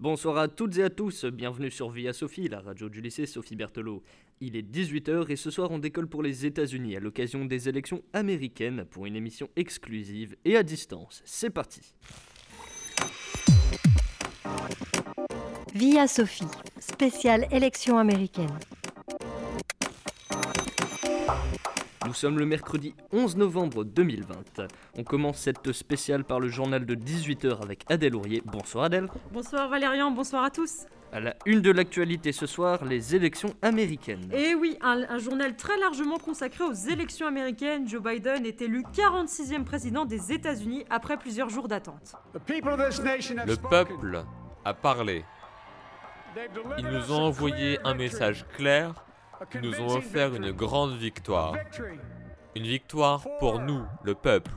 Bonsoir à toutes et à tous, bienvenue sur Via Sophie, la radio du lycée Sophie Berthelot. Il est 18h et ce soir on décolle pour les États-Unis à l'occasion des élections américaines pour une émission exclusive et à distance. C'est parti. Via Sophie, spéciale élection américaine. Nous sommes le mercredi 11 novembre 2020. On commence cette spéciale par le journal de 18h avec Adèle Aurier. Bonsoir Adèle. Bonsoir Valérian, bonsoir à tous. À la une de l'actualité ce soir, les élections américaines. Et oui, un, un journal très largement consacré aux élections américaines. Joe Biden est élu 46e président des États-Unis après plusieurs jours d'attente. Le peuple a parlé. Ils nous ont envoyé un message clair. Nous ont offert une grande victoire. Une victoire pour nous, le peuple.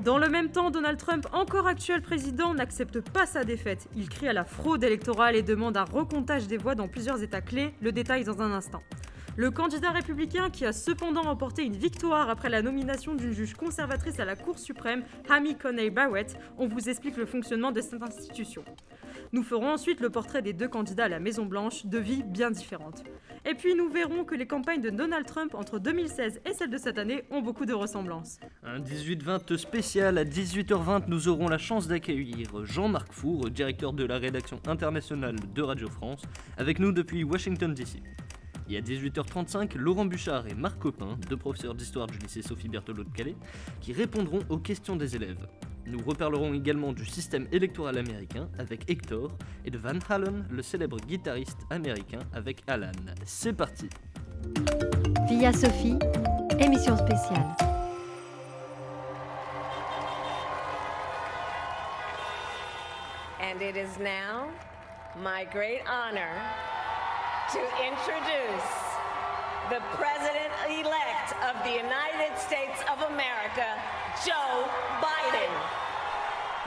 Dans le même temps, Donald Trump, encore actuel président, n'accepte pas sa défaite. Il crie à la fraude électorale et demande un recomptage des voix dans plusieurs États clés. Le détail dans un instant. Le candidat républicain qui a cependant remporté une victoire après la nomination d'une juge conservatrice à la Cour suprême, Amy Coney Barrett, on vous explique le fonctionnement de cette institution. Nous ferons ensuite le portrait des deux candidats à la Maison Blanche, de vies bien différentes. Et puis nous verrons que les campagnes de Donald Trump entre 2016 et celles de cette année ont beaucoup de ressemblances. Un 18-20 spécial à 18h20, nous aurons la chance d'accueillir Jean-Marc Four, directeur de la rédaction internationale de Radio France, avec nous depuis Washington DC. Et à 18h35, Laurent Bouchard et Marc Copin, deux professeurs d'histoire du lycée Sophie Berthelot de Calais, qui répondront aux questions des élèves. Nous reparlerons également du système électoral américain avec Hector et de Van Halen, le célèbre guitariste américain avec Alan. C'est parti Via Sophie, émission spéciale. And it is now my great honor to introduce the President elect of the United States of America, Joe Biden.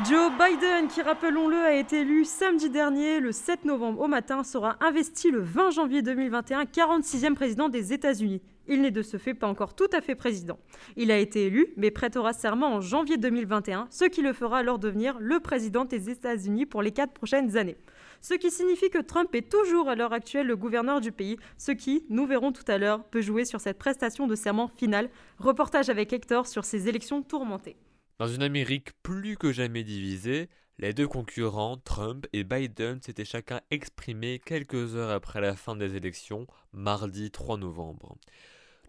Joe Biden, qui rappelons-le, a été élu samedi dernier, le 7 novembre au matin, sera investi le 20 janvier 2021, 46e président des États-Unis. Il n'est de ce fait pas encore tout à fait président. Il a été élu, mais prêtera serment en janvier 2021, ce qui le fera alors devenir le président des États-Unis pour les quatre prochaines années. Ce qui signifie que Trump est toujours à l'heure actuelle le gouverneur du pays, ce qui, nous verrons tout à l'heure, peut jouer sur cette prestation de serment finale. Reportage avec Hector sur ces élections tourmentées. Dans une Amérique plus que jamais divisée, les deux concurrents, Trump et Biden, s'étaient chacun exprimés quelques heures après la fin des élections, mardi 3 novembre.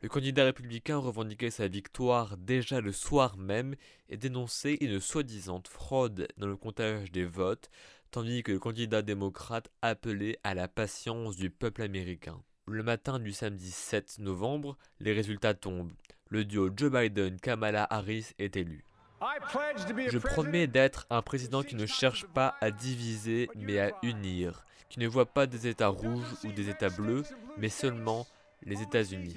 Le candidat républicain revendiquait sa victoire déjà le soir même et dénonçait une soi-disant fraude dans le comptage des votes, tandis que le candidat démocrate appelait à la patience du peuple américain. Le matin du samedi 7 novembre, les résultats tombent. Le duo Joe Biden-Kamala Harris est élu. Je promets d'être un président qui ne cherche pas à diviser mais à unir, qui ne voit pas des États rouges ou des États bleus, mais seulement les États-Unis.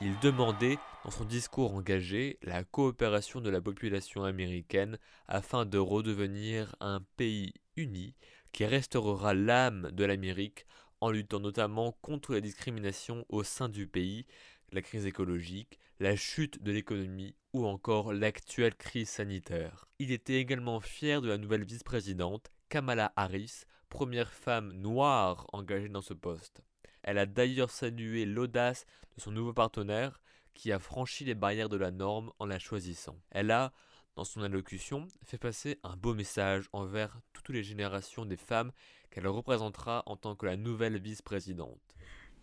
Il demandait, dans son discours engagé, la coopération de la population américaine afin de redevenir un pays uni qui restaurera l'âme de l'Amérique en luttant notamment contre la discrimination au sein du pays, la crise écologique, la chute de l'économie ou encore l'actuelle crise sanitaire. Il était également fier de la nouvelle vice-présidente, Kamala Harris, première femme noire engagée dans ce poste. Elle a d'ailleurs salué l'audace de son nouveau partenaire qui a franchi les barrières de la norme en la choisissant. Elle a, dans son allocution, fait passer un beau message envers toutes les générations des femmes qu'elle représentera en tant que la nouvelle vice-présidente.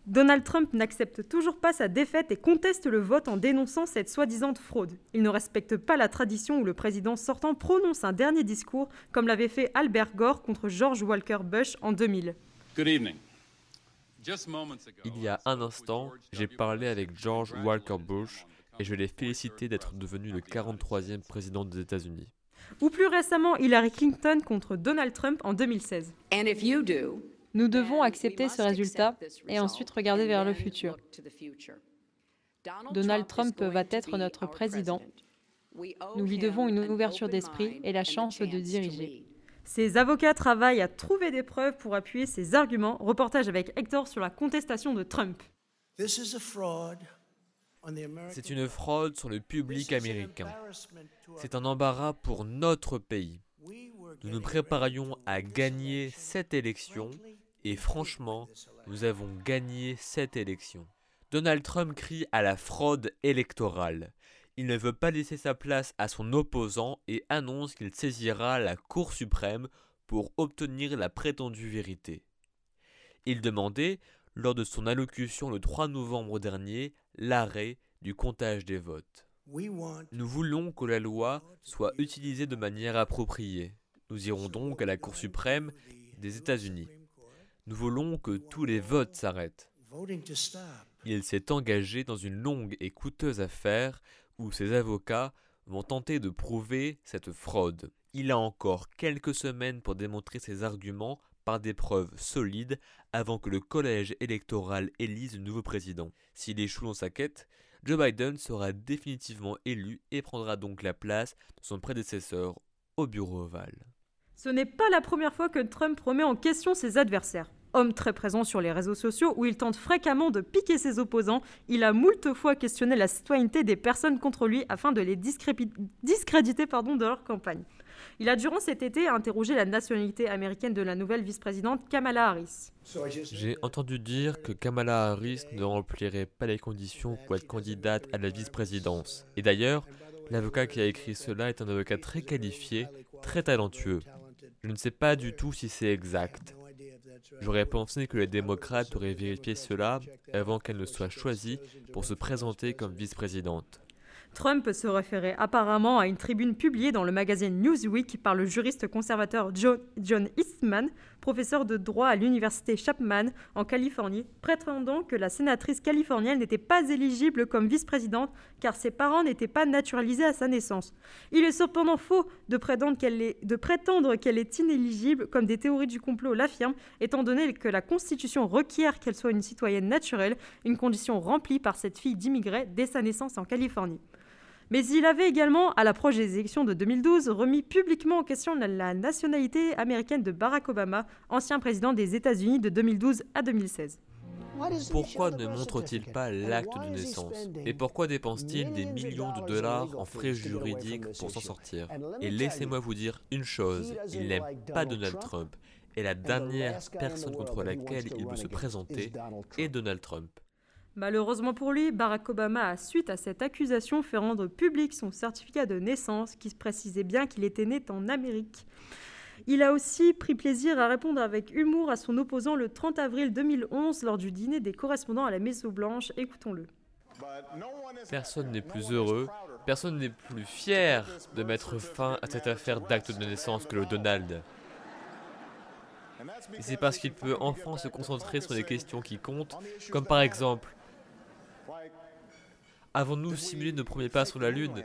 Donald Trump n'accepte toujours pas sa défaite et conteste le vote en dénonçant cette soi-disant fraude. Il ne respecte pas la tradition où le président sortant prononce un dernier discours, comme l'avait fait Albert Gore contre George Walker Bush en 2000. Il y a un instant, j'ai parlé avec George Walker Bush et je l'ai félicité d'être devenu le 43e président des États-Unis. Ou plus récemment, Hillary Clinton contre Donald Trump en 2016. Nous devons accepter ce résultat et ensuite regarder vers le futur. Donald Trump va être notre président. Nous lui devons une ouverture d'esprit et la chance de diriger. Ses avocats travaillent à trouver des preuves pour appuyer ses arguments. Reportage avec Hector sur la contestation de Trump. C'est une fraude sur le public américain. C'est un embarras pour notre pays. nous nous préparions à gagner cette élection et franchement, nous avons gagné cette élection. Donald Trump crie à la fraude électorale. Il ne veut pas laisser sa place à son opposant et annonce qu'il saisira la Cour suprême pour obtenir la prétendue vérité. Il demandait, lors de son allocution le 3 novembre dernier, l'arrêt du comptage des votes. Nous voulons que la loi soit utilisée de manière appropriée. Nous irons donc à la Cour suprême des États-Unis. Nous voulons que tous les votes s'arrêtent. Il s'est engagé dans une longue et coûteuse affaire où ses avocats vont tenter de prouver cette fraude. Il a encore quelques semaines pour démontrer ses arguments par des preuves solides avant que le collège électoral élise le nouveau président. S'il échoue dans sa quête, Joe Biden sera définitivement élu et prendra donc la place de son prédécesseur au bureau ovale. Ce n'est pas la première fois que Trump remet en question ses adversaires. Homme très présent sur les réseaux sociaux où il tente fréquemment de piquer ses opposants, il a moult fois questionné la citoyenneté des personnes contre lui afin de les discréditer de leur campagne. Il a durant cet été interrogé la nationalité américaine de la nouvelle vice-présidente Kamala Harris. J'ai entendu dire que Kamala Harris ne remplirait pas les conditions pour être candidate à la vice-présidence. Et d'ailleurs, l'avocat qui a écrit cela est un avocat très qualifié, très talentueux. Je ne sais pas du tout si c'est exact. J'aurais pensé que les démocrates auraient vérifié cela avant qu'elle ne soit choisie pour se présenter comme vice-présidente. Trump se référait apparemment à une tribune publiée dans le magazine Newsweek par le juriste conservateur John, Eastman, professeur de droit à l'université Chapman en Californie, prétendant que la sénatrice californienne n'était pas éligible comme vice-présidente car ses parents n'étaient pas naturalisés à sa naissance. Il est cependant faux de prétendre qu'elle est, de prétendre qu'elle est inéligible comme des théories du complot l'affirment, étant donné que la Constitution requiert qu'elle soit une citoyenne naturelle, une condition remplie par cette fille d'immigrés dès sa naissance en Californie. Mais il avait également, à l'approche des élections de 2012, remis publiquement en question la nationalité américaine de Barack Obama, ancien président des États-Unis de 2012 à 2016. Pourquoi ne montre-t-il pas l'acte de naissance? Et pourquoi dépense-t-il des millions de dollars en frais juridiques pour s'en sortir? Et laissez-moi vous dire une chose, il n'aime pas Donald Trump. Et la dernière personne contre laquelle il veut se présenter est Donald Trump. Malheureusement pour lui, Barack Obama a, suite à cette accusation, fait rendre public son certificat de naissance qui précisait bien qu'il était né en Amérique. Il a aussi pris plaisir à répondre avec humour à son opposant le 30 avril 2011 lors du dîner des correspondants à la Maison Blanche. Écoutons-le. Personne n'est plus heureux, personne n'est plus fier de mettre fin à cette affaire d'acte de naissance que le Donald. c'est parce qu'il peut enfin se concentrer sur des questions qui comptent, comme par exemple Avons-nous simulé nos premiers pas sur la Lune?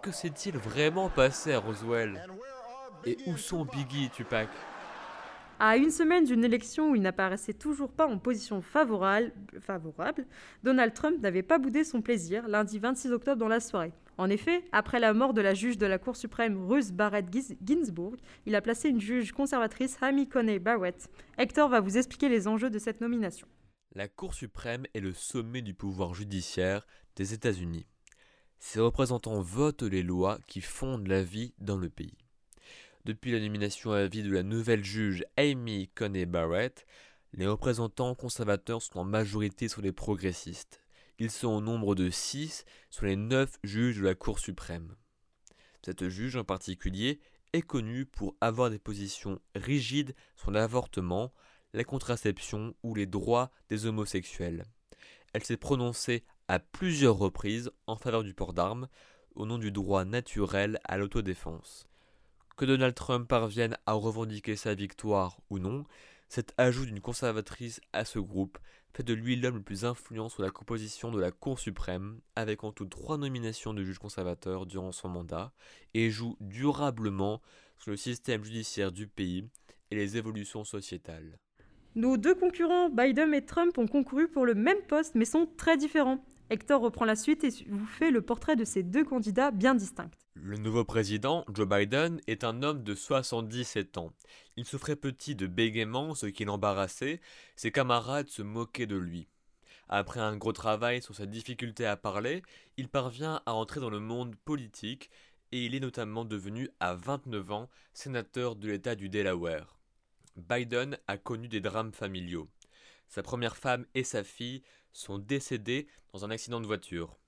Que s'est-il vraiment passé à Roswell? Et où sont Biggie et Tupac? À une semaine d'une élection où il n'apparaissait toujours pas en position favorable, favorable Donald Trump n'avait pas boudé son plaisir lundi 26 octobre dans la soirée. En effet, après la mort de la juge de la Cour suprême Ruth Barrett Ginsburg, il a placé une juge conservatrice, Amy Coney Barrett. Hector va vous expliquer les enjeux de cette nomination. La Cour suprême est le sommet du pouvoir judiciaire des États-Unis. Ses représentants votent les lois qui fondent la vie dans le pays. Depuis la nomination à vie de la nouvelle juge Amy Coney Barrett, les représentants conservateurs sont en majorité sur les progressistes. Ils sont au nombre de six sur les neuf juges de la Cour suprême. Cette juge en particulier est connue pour avoir des positions rigides sur l'avortement, la contraception ou les droits des homosexuels. Elle s'est prononcée à plusieurs reprises en faveur du port d'armes au nom du droit naturel à l'autodéfense. Que Donald Trump parvienne à revendiquer sa victoire ou non, cet ajout d'une conservatrice à ce groupe fait de lui l'homme le plus influent sur la composition de la Cour suprême, avec en tout trois nominations de juges conservateurs durant son mandat, et joue durablement sur le système judiciaire du pays et les évolutions sociétales. Nos deux concurrents, Biden et Trump, ont concouru pour le même poste mais sont très différents. Hector reprend la suite et vous fait le portrait de ces deux candidats bien distincts. Le nouveau président, Joe Biden, est un homme de 77 ans. Il souffrait petit de bégaiement, ce qui l'embarrassait, ses camarades se moquaient de lui. Après un gros travail sur sa difficulté à parler, il parvient à entrer dans le monde politique et il est notamment devenu à 29 ans sénateur de l'État du Delaware. Biden a connu des drames familiaux. Sa première femme et sa fille sont décédées dans un accident de voiture.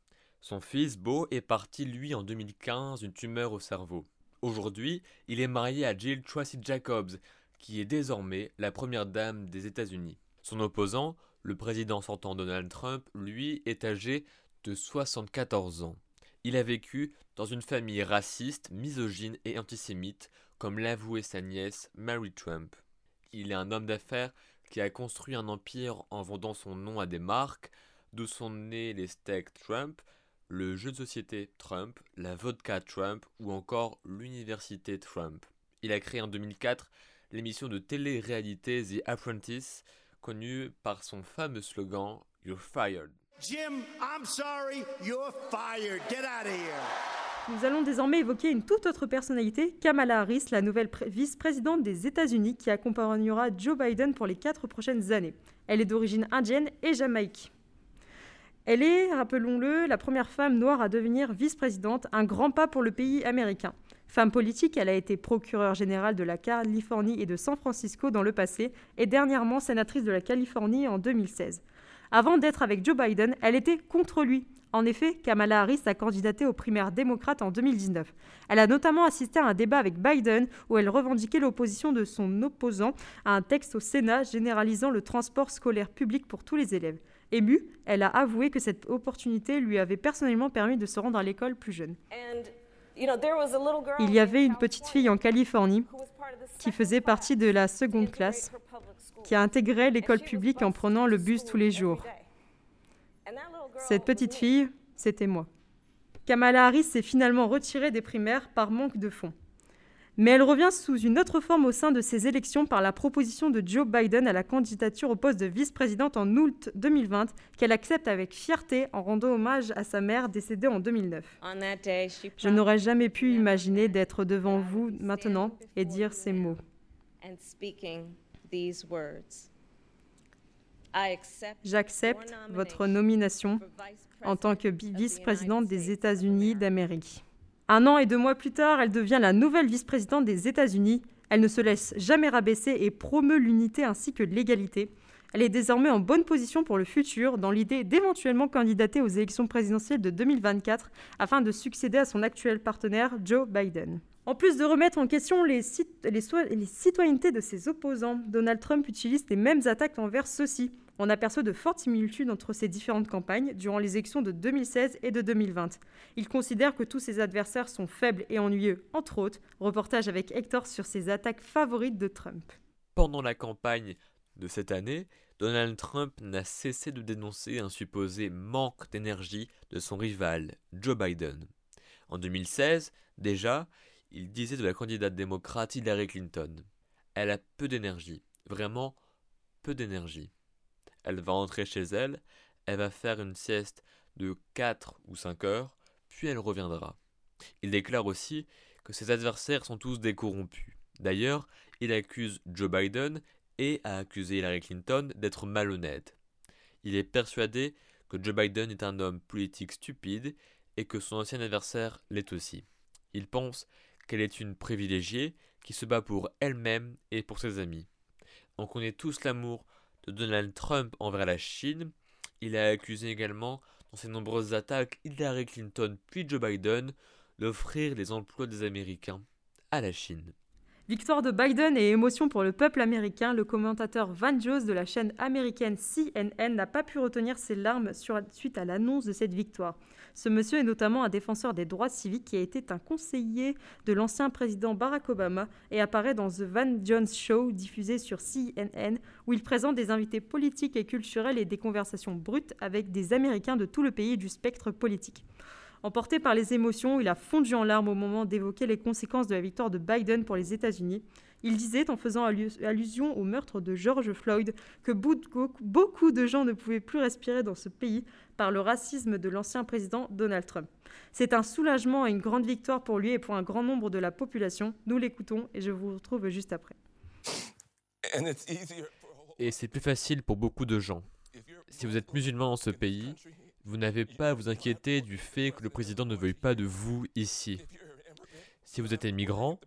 Son fils Beau est parti lui en 2015 d'une tumeur au cerveau. Aujourd'hui, il est marié à Jill Tracy Jacobs, qui est désormais la première dame des États-Unis. Son opposant, le président sortant Donald Trump, lui, est âgé de 74 ans. Il a vécu dans une famille raciste, misogyne et antisémite, comme l'avouait sa nièce Mary Trump. Il est un homme d'affaires qui a construit un empire en vendant son nom à des marques, d'où sont nés les steaks Trump, le jeu de société Trump, la vodka Trump ou encore l'université Trump. Il a créé en 2004 l'émission de télé-réalité The Apprentice, connue par son fameux slogan You're fired. Jim, I'm sorry, you're fired. Get out of here. Nous allons désormais évoquer une toute autre personnalité, Kamala Harris, la nouvelle vice-présidente des États-Unis qui accompagnera Joe Biden pour les quatre prochaines années. Elle est d'origine indienne et jamaïque. Elle est, rappelons-le, la première femme noire à devenir vice-présidente, un grand pas pour le pays américain. Femme politique, elle a été procureure générale de la Californie et de San Francisco dans le passé, et dernièrement sénatrice de la Californie en 2016. Avant d'être avec Joe Biden, elle était contre lui. En effet, Kamala Harris a candidaté aux primaires démocrates en 2019. Elle a notamment assisté à un débat avec Biden où elle revendiquait l'opposition de son opposant à un texte au Sénat généralisant le transport scolaire public pour tous les élèves. Émue, elle a avoué que cette opportunité lui avait personnellement permis de se rendre à l'école plus jeune. Il y avait une petite fille en Californie qui faisait partie de la seconde classe, qui a intégré l'école publique en prenant le bus tous les jours. Cette petite fille, c'était moi. Kamala Harris s'est finalement retirée des primaires par manque de fonds mais elle revient sous une autre forme au sein de ces élections par la proposition de Joe Biden à la candidature au poste de vice-présidente en août 2020, qu'elle accepte avec fierté en rendant hommage à sa mère décédée en 2009. Je n'aurais jamais pu imaginer d'être devant vous maintenant et dire ces mots. J'accepte votre nomination en tant que vice-présidente des États-Unis d'Amérique. Un an et deux mois plus tard, elle devient la nouvelle vice-présidente des États-Unis. Elle ne se laisse jamais rabaisser et promeut l'unité ainsi que l'égalité. Elle est désormais en bonne position pour le futur, dans l'idée d'éventuellement candidater aux élections présidentielles de 2024 afin de succéder à son actuel partenaire Joe Biden. En plus de remettre en question les, citoyennetés de ses opposants, Donald Trump utilise les mêmes attaques envers ceux-ci on aperçoit de fortes similitudes entre ces différentes campagnes durant les élections de 2016 et de 2020. Il considère que tous ses adversaires sont faibles et ennuyeux, entre autres, reportage avec Hector sur ses attaques favorites de Trump. Pendant la campagne de cette année, Donald Trump n'a cessé de dénoncer un supposé manque d'énergie de son rival, Joe Biden. En 2016, déjà, il disait de la candidate démocrate Hillary Clinton. Elle a peu d'énergie, vraiment peu d'énergie elle va rentrer chez elle, elle va faire une sieste de 4 ou 5 heures, puis elle reviendra. Il déclare aussi que ses adversaires sont tous des corrompus. D'ailleurs, il accuse Joe Biden et a accusé Hillary Clinton d'être malhonnête. Il est persuadé que Joe Biden est un homme politique stupide et que son ancien adversaire l'est aussi. Il pense qu'elle est une privilégiée qui se bat pour elle-même et pour ses amis. On connaît tous l'amour de Donald Trump envers la Chine. Il a accusé également, dans ses nombreuses attaques, Hillary Clinton puis Joe Biden d'offrir les emplois des Américains à la Chine. Victoire de Biden et émotion pour le peuple américain, le commentateur Van Jones de la chaîne américaine CNN n'a pas pu retenir ses larmes suite à l'annonce de cette victoire. Ce monsieur est notamment un défenseur des droits civiques qui a été un conseiller de l'ancien président Barack Obama et apparaît dans The Van Jones Show diffusé sur CNN où il présente des invités politiques et culturels et des conversations brutes avec des Américains de tout le pays du spectre politique. Emporté par les émotions, il a fondu en larmes au moment d'évoquer les conséquences de la victoire de Biden pour les États-Unis. Il disait, en faisant allusion au meurtre de George Floyd, que beaucoup de gens ne pouvaient plus respirer dans ce pays par le racisme de l'ancien président Donald Trump. C'est un soulagement et une grande victoire pour lui et pour un grand nombre de la population. Nous l'écoutons et je vous retrouve juste après. Et c'est plus facile pour beaucoup de gens. Si vous êtes musulman dans ce pays, vous n'avez pas à vous inquiéter du fait que le président ne veuille pas de vous ici. Si vous êtes immigrant,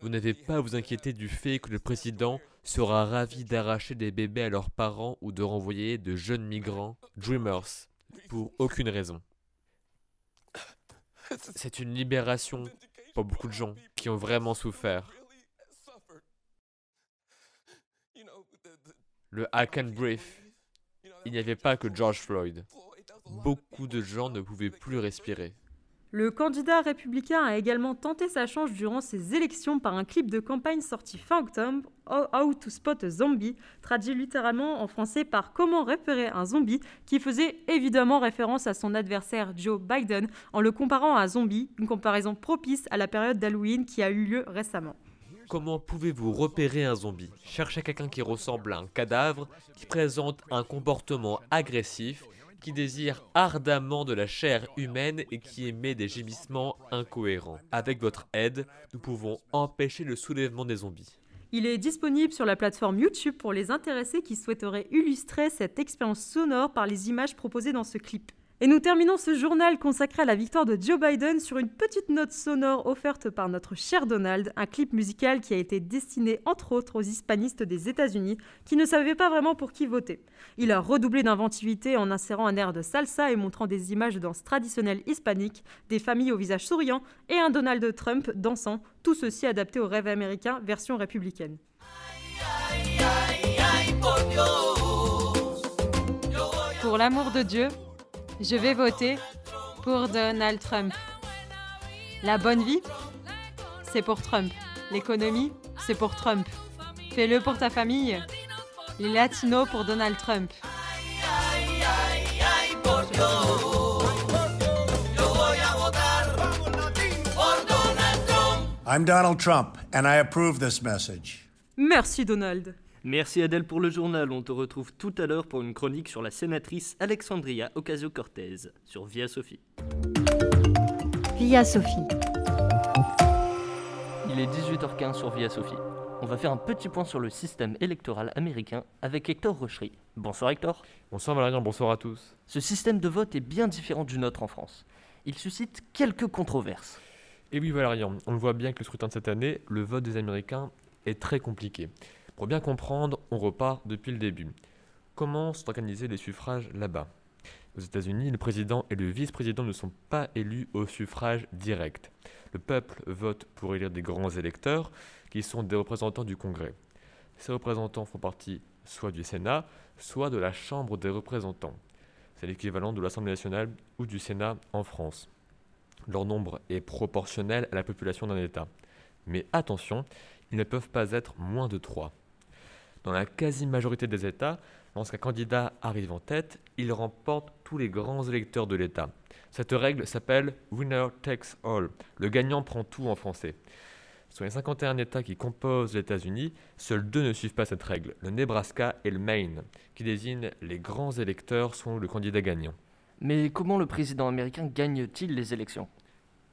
vous n'avez pas à vous inquiéter du fait que le président sera ravi d'arracher des bébés à leurs parents ou de renvoyer de jeunes migrants, dreamers, pour aucune raison. C'est une libération pour beaucoup de gens qui ont vraiment souffert. Le hack and brief. Il n'y avait pas que George Floyd. Beaucoup de gens ne pouvaient plus respirer. Le candidat républicain a également tenté sa chance durant ses élections par un clip de campagne sorti fin octobre, How to Spot a Zombie, traduit littéralement en français par Comment repérer un zombie, qui faisait évidemment référence à son adversaire Joe Biden en le comparant à un zombie, une comparaison propice à la période d'Halloween qui a eu lieu récemment. Comment pouvez-vous repérer un zombie? Cherchez quelqu'un qui ressemble à un cadavre, qui présente un comportement agressif qui désire ardemment de la chair humaine et qui émet des gémissements incohérents. Avec votre aide, nous pouvons empêcher le soulèvement des zombies. Il est disponible sur la plateforme YouTube pour les intéressés qui souhaiteraient illustrer cette expérience sonore par les images proposées dans ce clip. Et nous terminons ce journal consacré à la victoire de Joe Biden sur une petite note sonore offerte par notre cher Donald, un clip musical qui a été destiné entre autres aux hispanistes des États-Unis qui ne savaient pas vraiment pour qui voter. Il a redoublé d'inventivité en insérant un air de salsa et montrant des images de danse traditionnelle hispanique, des familles au visage souriant et un Donald Trump dansant, tout ceci adapté au rêve américain version républicaine. Pour l'amour de Dieu, je vais voter pour Donald Trump. La bonne vie, c'est pour Trump. L'économie, c'est pour Trump. Fais-le pour ta famille. Les latinos pour Donald Trump. I'm Donald Trump, and I approve this message. Merci Donald. Merci Adèle pour le journal. On te retrouve tout à l'heure pour une chronique sur la sénatrice Alexandria Ocasio-Cortez sur Via Sophie. Via Sophie. Il est 18h15 sur Via Sophie. On va faire un petit point sur le système électoral américain avec Hector Rochery. Bonsoir Hector. Bonsoir Valérian, bonsoir à tous. Ce système de vote est bien différent du nôtre en France. Il suscite quelques controverses. Et oui Valérian, on le voit bien que le scrutin de cette année, le vote des Américains est très compliqué. Pour bien comprendre, on repart depuis le début. Comment sont organisés les suffrages là-bas? Aux États-Unis, le président et le vice-président ne sont pas élus au suffrage direct. Le peuple vote pour élire des grands électeurs qui sont des représentants du Congrès. Ces représentants font partie soit du Sénat, soit de la Chambre des représentants. C'est l'équivalent de l'Assemblée nationale ou du Sénat en France. Leur nombre est proportionnel à la population d'un État. Mais attention, ils ne peuvent pas être moins de trois. Dans la quasi-majorité des États, lorsqu'un candidat arrive en tête, il remporte tous les grands électeurs de l'État. Cette règle s'appelle Winner takes all. Le gagnant prend tout en français. Sur les 51 États qui composent les États-Unis, seuls deux ne suivent pas cette règle, le Nebraska et le Maine, qui désignent les grands électeurs selon le candidat gagnant. Mais comment le président américain gagne-t-il les élections?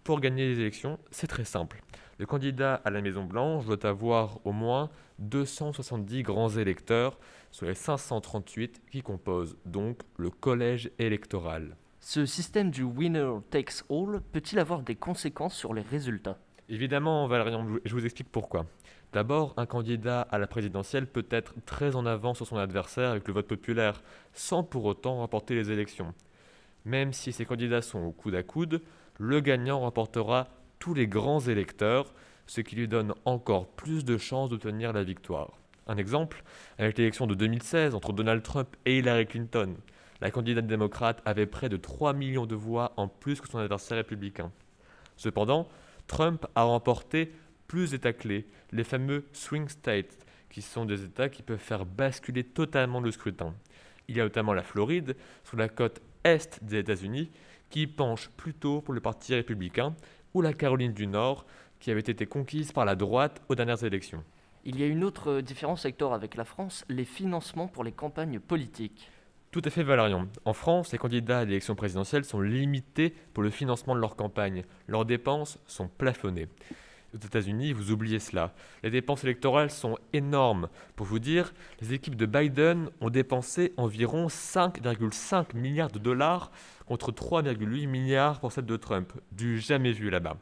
Pour gagner les élections, c'est très simple. Le candidat à la Maison-Blanche doit avoir au moins 270 grands électeurs sur les 538 qui composent donc le collège électoral. Ce système du winner takes all peut-il avoir des conséquences sur les résultats? Évidemment, Valérian, je vous explique pourquoi. D'abord, un candidat à la présidentielle peut être très en avance sur son adversaire avec le vote populaire, sans pour autant remporter les élections. Même si ces candidats sont au coude à coude, le gagnant remportera tous les grands électeurs, ce qui lui donne encore plus de chances d'obtenir la victoire. Un exemple, avec l'élection de 2016 entre Donald Trump et Hillary Clinton, la candidate démocrate avait près de 3 millions de voix en plus que son adversaire républicain. Cependant, Trump a remporté plus d'États clés, les fameux swing states, qui sont des États qui peuvent faire basculer totalement le scrutin. Il y a notamment la Floride, sur la côte est des États-Unis, qui penche plutôt pour le Parti républicain, ou la Caroline du Nord, qui avait été conquise par la droite aux dernières élections. Il y a une autre différence, Hector, avec la France, les financements pour les campagnes politiques. Tout à fait, Valérian. En France, les candidats à l'élection présidentielle sont limités pour le financement de leur campagne. Leurs dépenses sont plafonnées. aux États-Unis, vous oubliez cela. Les dépenses électorales sont énormes. Pour vous dire, les équipes de Biden ont dépensé environ 5,5 milliards de dollars contre 3,8 milliards pour celle de Trump, du jamais vu là-bas.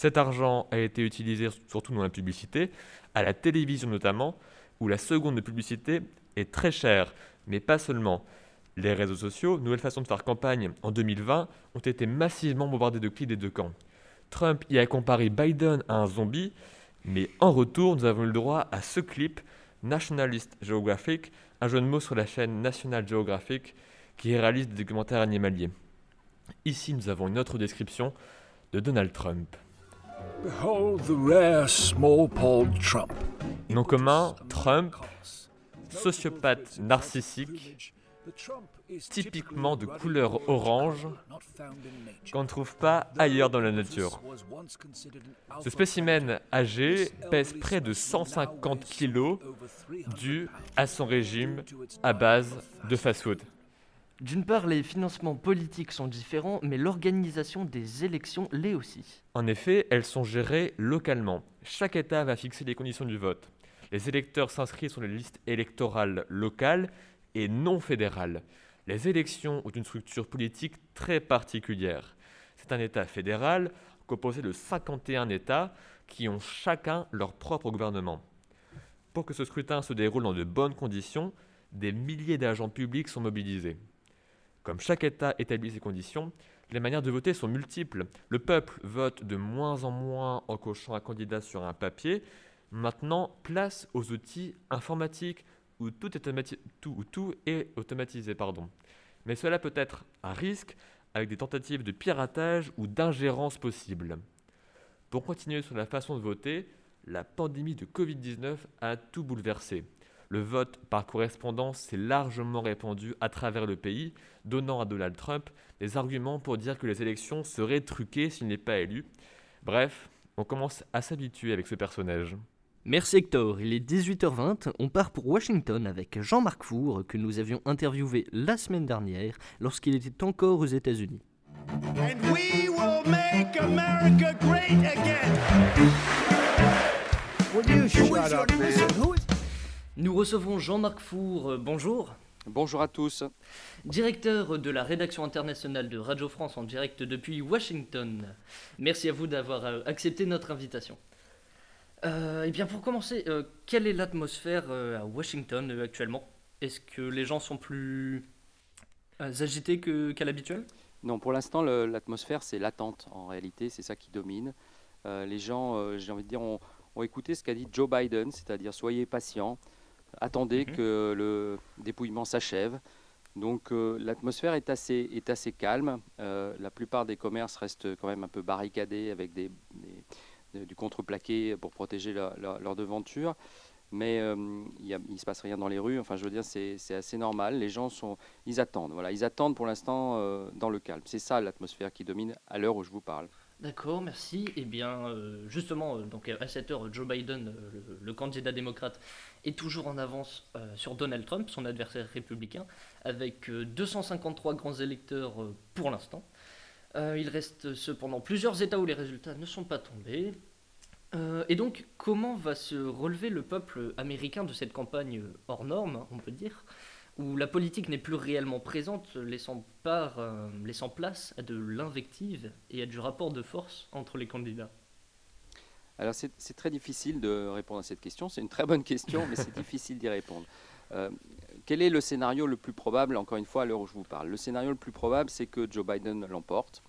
Cet argent a été utilisé surtout dans la publicité, à la télévision notamment, où la seconde de publicité est très chère, mais pas seulement. Les réseaux sociaux, nouvelle façon de faire campagne en 2020, ont été massivement bombardés de clips des deux camps. Trump y a comparé Biden à un zombie, mais en retour, nous avons eu le droit à ce clip, Nationalist Geographic, un jeu de mots sur la chaîne National Geographic qui réalise des documentaires animaliers. Ici, nous avons une autre description de Donald Trump. Behold the rare. Nom commun, Trump, sociopathe narcissique, typiquement de couleur orange, qu'on ne trouve pas ailleurs dans la nature. Ce spécimen âgé pèse près de 150 kg dû à son régime à base de fast-food. D'une part, les financements politiques sont différents, mais l'organisation des élections l'est aussi. En effet, elles sont gérées localement. Chaque État va fixer les conditions du vote. Les électeurs s'inscrivent sur les listes électorales locales et non fédérales. Les élections ont une structure politique très particulière. C'est un État fédéral composé de 51 États qui ont chacun leur propre gouvernement. Pour que ce scrutin se déroule dans de bonnes conditions, des milliers d'agents publics sont mobilisés. Comme chaque État établit ses conditions, les manières de voter sont multiples. Le peuple vote de moins en moins en cochant un candidat sur un papier. Maintenant, place aux outils informatiques où tout est, automatisé. Mais cela peut être à risque avec des tentatives de piratage ou d'ingérence possibles. Pour continuer sur la façon de voter, la pandémie de Covid-19 a tout bouleversé. Le vote par correspondance s'est largement répandu à travers le pays, donnant à Donald Trump des arguments pour dire que les élections seraient truquées s'il n'est pas élu. Bref, on commence à s'habituer avec ce personnage. Merci Hector, il est 18h20, on part pour Washington avec Jean-Marc Four que nous avions interviewé la semaine dernière lorsqu'il était encore aux États-Unis. And we will make America great again. Will you shut up, man? Nous recevons Jean-Marc Four, euh, bonjour. Bonjour à tous. Directeur de la rédaction internationale de Radio France en direct depuis Washington. Merci à vous d'avoir euh, accepté notre invitation. Euh, et bien pour commencer, euh, quelle est l'atmosphère euh, à Washington actuellement? Est-ce que les gens sont plus agités qu'à l'habituel? Non, pour l'instant, l'atmosphère, c'est l'attente. En réalité, c'est ça qui domine. Les gens, j'ai envie de dire, ont, ont écouté ce qu'a dit Joe Biden, c'est-à-dire soyez patients, attendez Mhm. que le dépouillement s'achève. Donc euh, l'atmosphère est assez, est assez calme. Euh, la plupart des commerces restent quand même un peu barricadés avec des, des- de- du contreplaqué pour protéger leur, leur- leur devanture. Mais euh, il ne se passe rien dans les rues. Enfin, je veux dire, c'est assez normal. Les gens sont, ils attendent. Voilà, ils attendent pour l'instant dans le calme. C'est ça l'atmosphère qui domine à l'heure où je vous parle. D'accord, merci. Eh bien, euh, justement, euh, donc à cette heure, Joe Biden, euh, le, le candidat démocrate, est toujours en avance sur Donald Trump, son adversaire républicain, avec euh, 253 grands électeurs pour l'instant. Il reste cependant plusieurs États où les résultats ne sont pas tombés. Et donc, comment va se relever le peuple américain de cette campagne hors norme, hein, on peut dire, où la politique n'est plus réellement présente, laissant, part, euh, laissant place à de l'invective et à du rapport de force entre les candidats Alors c'est très difficile de répondre à cette question. C'est une très bonne question, mais c'est difficile d'y répondre. Euh, quel est le scénario le plus probable, encore une fois, à l'heure où je vous parle? Le scénario le plus probable, c'est que Joe Biden l'emporte,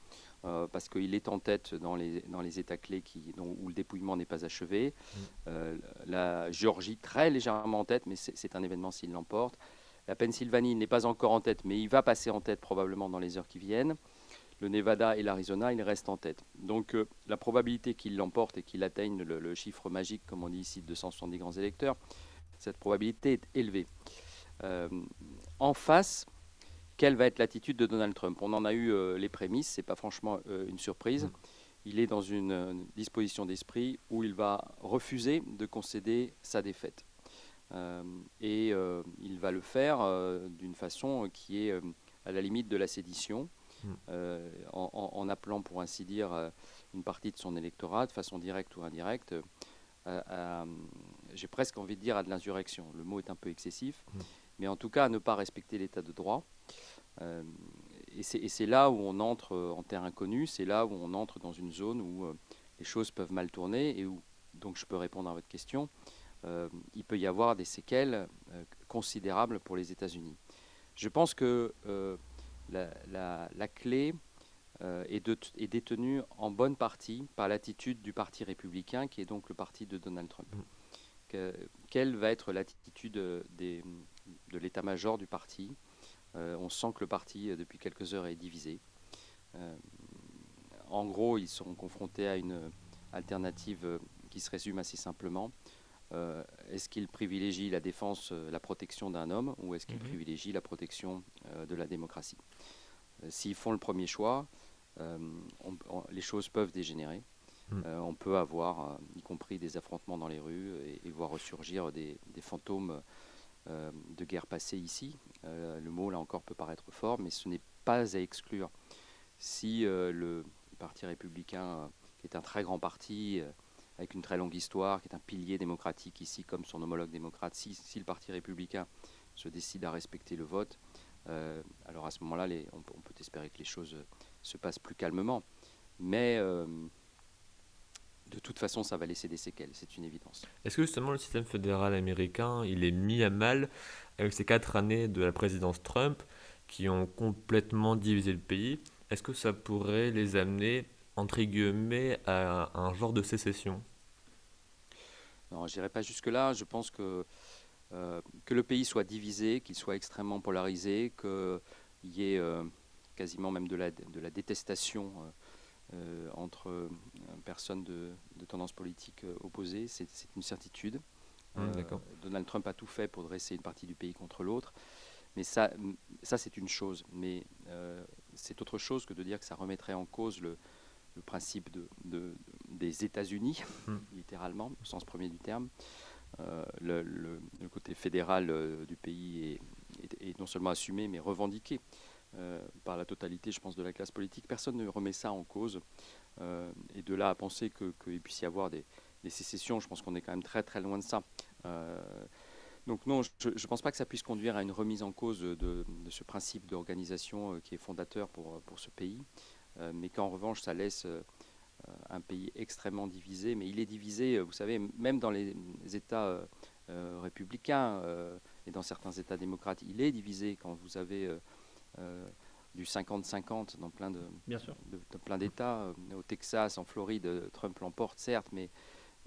euh, parce qu'il est en tête dans les, dans les États clés qui, dont- où le dépouillement n'est pas achevé. Euh, la Géorgie, très légèrement en tête, mais c'est un événement s'il l'emporte. La Pennsylvanie n'est pas encore en tête, mais il va passer en tête probablement dans les heures qui viennent. Le Nevada et l'Arizona, il reste en tête. Donc euh, la probabilité qu'il l'emporte et qu'il atteigne le, le chiffre magique, comme on dit ici, de 270 grands électeurs, cette probabilité est élevée. Euh, en face, quelle va être l'attitude de Donald Trump? On en a eu euh, les prémices, c'est pas franchement une surprise. Il est dans une disposition d'esprit où il va refuser de concéder sa défaite. Euh, et euh, il va le faire euh, d'une façon qui est à la limite de la sédition, Mm. euh, en, appelant pour ainsi dire une partie de son électorat, de façon directe ou indirecte, j'ai presque envie de dire à de l'insurrection. Le mot est un peu excessif, mmh. mais en tout cas à ne pas respecter l'état de droit. et c'est là où on entre en terre inconnue, c'est là où on entre dans une zone où les choses peuvent mal tourner et où, donc je peux répondre à votre question, il peut y avoir des séquelles considérables pour les États-Unis. Je pense que la, clé euh, est, détenue en bonne partie par l'attitude du Parti républicain, qui est donc le parti de Donald Trump. Mm. quelle va être l'attitude euh, de l'état-major du parti? Euh, On sent que le parti, depuis quelques heures, est divisé. en gros, ils sont confrontés à une alternative qui se résume assez simplement. Est-ce qu'ils privilégient la défense, la protection d'un homme, ou est-ce qu'ils mm-hmm. privilégient la protection de la démocratie? S'ils font le premier choix, euh, les choses peuvent dégénérer. Euh, on peut avoir, euh, y compris des affrontements dans les rues, et, voir ressurgir des, fantômes de guerre passée ici. le mot, là encore, peut paraître fort, mais ce n'est pas à exclure. Si le Parti républicain, qui est un très grand parti, avec une très longue histoire, qui est un pilier démocratique ici, comme son homologue démocrate, si, le Parti républicain se décide à respecter le vote, alors à ce moment-là, on, peut espérer que les choses se passe plus calmement. Mais euh, de toute façon, ça va laisser des séquelles, c'est une évidence. Est-ce que justement le système fédéral américain, il est mis à mal avec ces quatre années de la présidence Trump qui ont complètement divisé le pays? Est-ce que ça pourrait les amener, entre guillemets, à un genre de sécession Non, je n'irai pas jusque-là. Je pense que, euh, que le pays soit divisé, qu'il soit extrêmement polarisé, qu'il y ait... Euh, quasiment même de la, de la détestation euh, entre personnes de, de tendance politique opposées, c'est une certitude. Mmh, Donald Trump a tout fait pour dresser une partie du pays contre l'autre. Mais ça, ça c'est une chose. Mais c'est autre chose que de dire que ça remettrait en cause le, le principe de, de, des États-Unis, mmh. littéralement, au sens premier du terme. le, le, côté fédéral du pays est, est, non seulement assumé, mais revendiqué. Euh, par la totalité, je pense, de la classe politique. Personne ne remet ça en cause. Euh, et de là à penser qu'il puisse y avoir des, sécessions, je pense qu'on est quand même très très loin de ça. Euh, donc non, je ne pense pas que ça puisse conduire à une remise en cause de, ce principe d'organisation qui est fondateur pour, pour ce pays, mais qu'en revanche, ça laisse un pays extrêmement divisé. Mais il est divisé, vous savez, même dans les États républicains et dans certains États démocrates, il est divisé quand vous avez euh, du 50-50 dans plein de, plein d'États. Euh, au Texas, en Floride, euh, Trump l'emporte certes, mais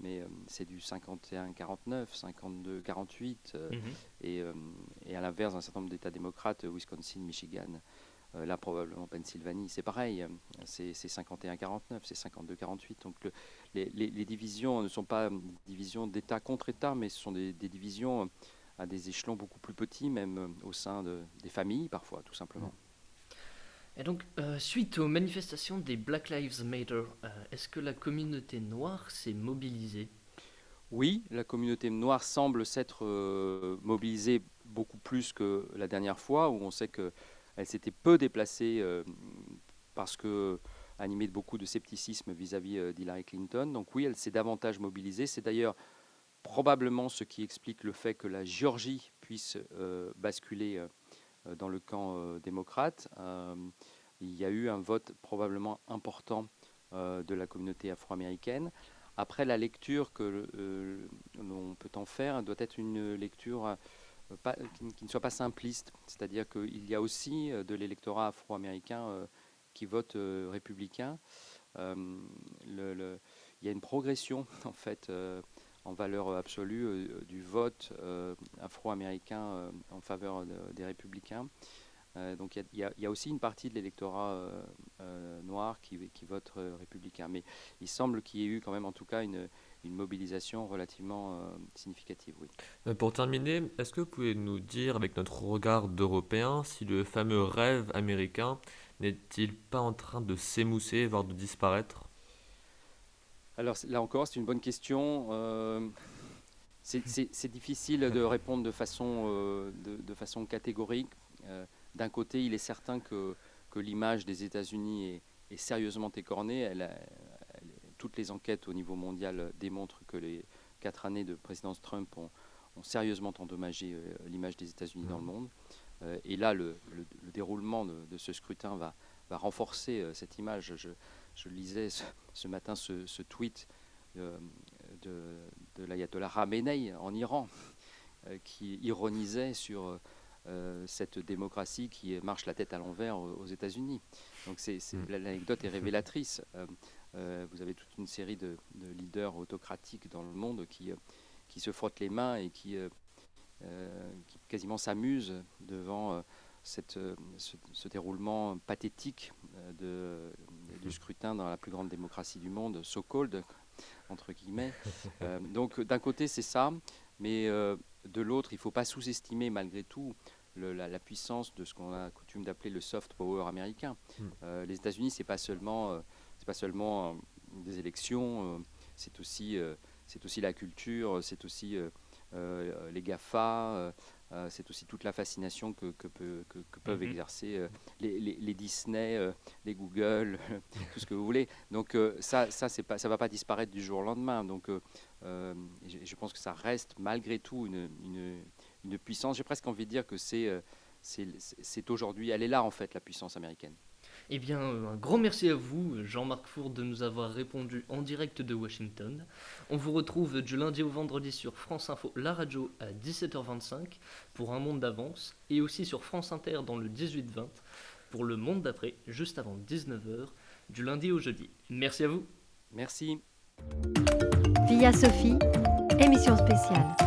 mais c'est du 51-49, 52-48, et, et, à l'inverse, dans un certain nombre d'États démocrates, Wisconsin, Michigan, là probablement Pennsylvanie, c'est pareil, c'est 51-49, c'est 52-48. Donc les, les, divisions ne sont pas des divisions d'État contre État, mais ce sont des, des divisions à des échelons beaucoup plus petits, même euh, au sein de, des familles parfois, tout simplement. Et donc, euh, suite aux manifestations des Black Lives Matter, euh, est-ce que la communauté noire s'est mobilisée? Oui, la communauté noire semble s'être mobilisée beaucoup plus que la dernière fois, où on sait qu'elle s'était peu déplacée parce que animée de beaucoup de scepticisme vis-à-vis d'Hillary Clinton. Donc oui, elle s'est davantage mobilisée. C'est d'ailleurs probablement ce qui explique le fait que la Géorgie puisse euh, basculer euh, dans le camp euh, démocrate. il y a eu un vote probablement important de la communauté afro-américaine. Après, la lecture que l'on peut en faire doit être une lecture qui, ne soit pas simpliste. C'est-à-dire qu'il y a aussi de l'électorat afro-américain qui vote républicain. Il y a une progression en fait en valeur absolue euh, du vote euh, afro-américain euh, en faveur des républicains. donc il y, a aussi une partie de l'électorat noir qui, vote républicain. Mais il semble qu'il y ait eu quand même en tout cas une, mobilisation relativement significative. Oui. Pour terminer, est-ce que vous pouvez nous dire, avec notre regard d'Européens, si le fameux rêve américain n'est-il pas en train de s'émousser, voire de disparaître? Alors là encore, c'est une bonne question. Euh, c'est difficile de répondre de façon, euh, de, façon catégorique. Euh, d'un côté, il est certain que, que l'image des États-Unis est, sérieusement écornée. Elle, toutes les enquêtes au niveau mondial démontrent que les quatre années de présidence Trump ont, sérieusement endommagé l'image des États-Unis dans le monde. et là, le, déroulement de, ce scrutin va, va renforcer cette image. Je, lisais ce, matin ce, tweet de, de l'ayatollah Ramenei en Iran, qui ironisait sur euh, cette démocratie qui marche la tête à l'envers aux, États-Unis. Donc c'est, mm. l'anecdote est révélatrice. Euh, euh, vous avez toute une série de, leaders autocratiques dans le monde qui, qui se frottent les mains et qui, qui quasiment s'amusent devant cette, ce, déroulement pathétique de, du scrutin dans la plus grande démocratie du monde, so-called, entre guillemets. donc d'un côté c'est ça, mais de l'autre, il ne faut pas sous-estimer malgré tout la, puissance de ce qu'on a coutume d'appeler le soft power américain. Hmm. Euh, les États-Unis, c'est pas seulement, euh, c'est pas seulement euh, des élections, c'est aussi, c'est aussi la culture, c'est aussi les Gafa. c'est aussi toute la fascination que, que, peuvent hmm. exercer les, Disney, les Google, tout ce que vous voulez. Donc ça, ça c'est pas, ça va pas disparaître du jour au lendemain. Donc je, pense que ça reste malgré tout une, une puissance. J'ai presque envie de dire que euh, c'est c'est aujourd'hui, elle est là en fait, la puissance américaine. Eh bien, euh, un grand merci à vous, Jean-Marc Four, de nous avoir répondu en direct de Washington. On vous retrouve du lundi au vendredi sur France Info, la radio, à 17h25 pour Un Monde d'avance, et aussi sur France Inter dans le 18-20 pour Le Monde d'après, juste avant 19h, du lundi au jeudi. Merci à vous. Merci. Via Sophie, émission spéciale.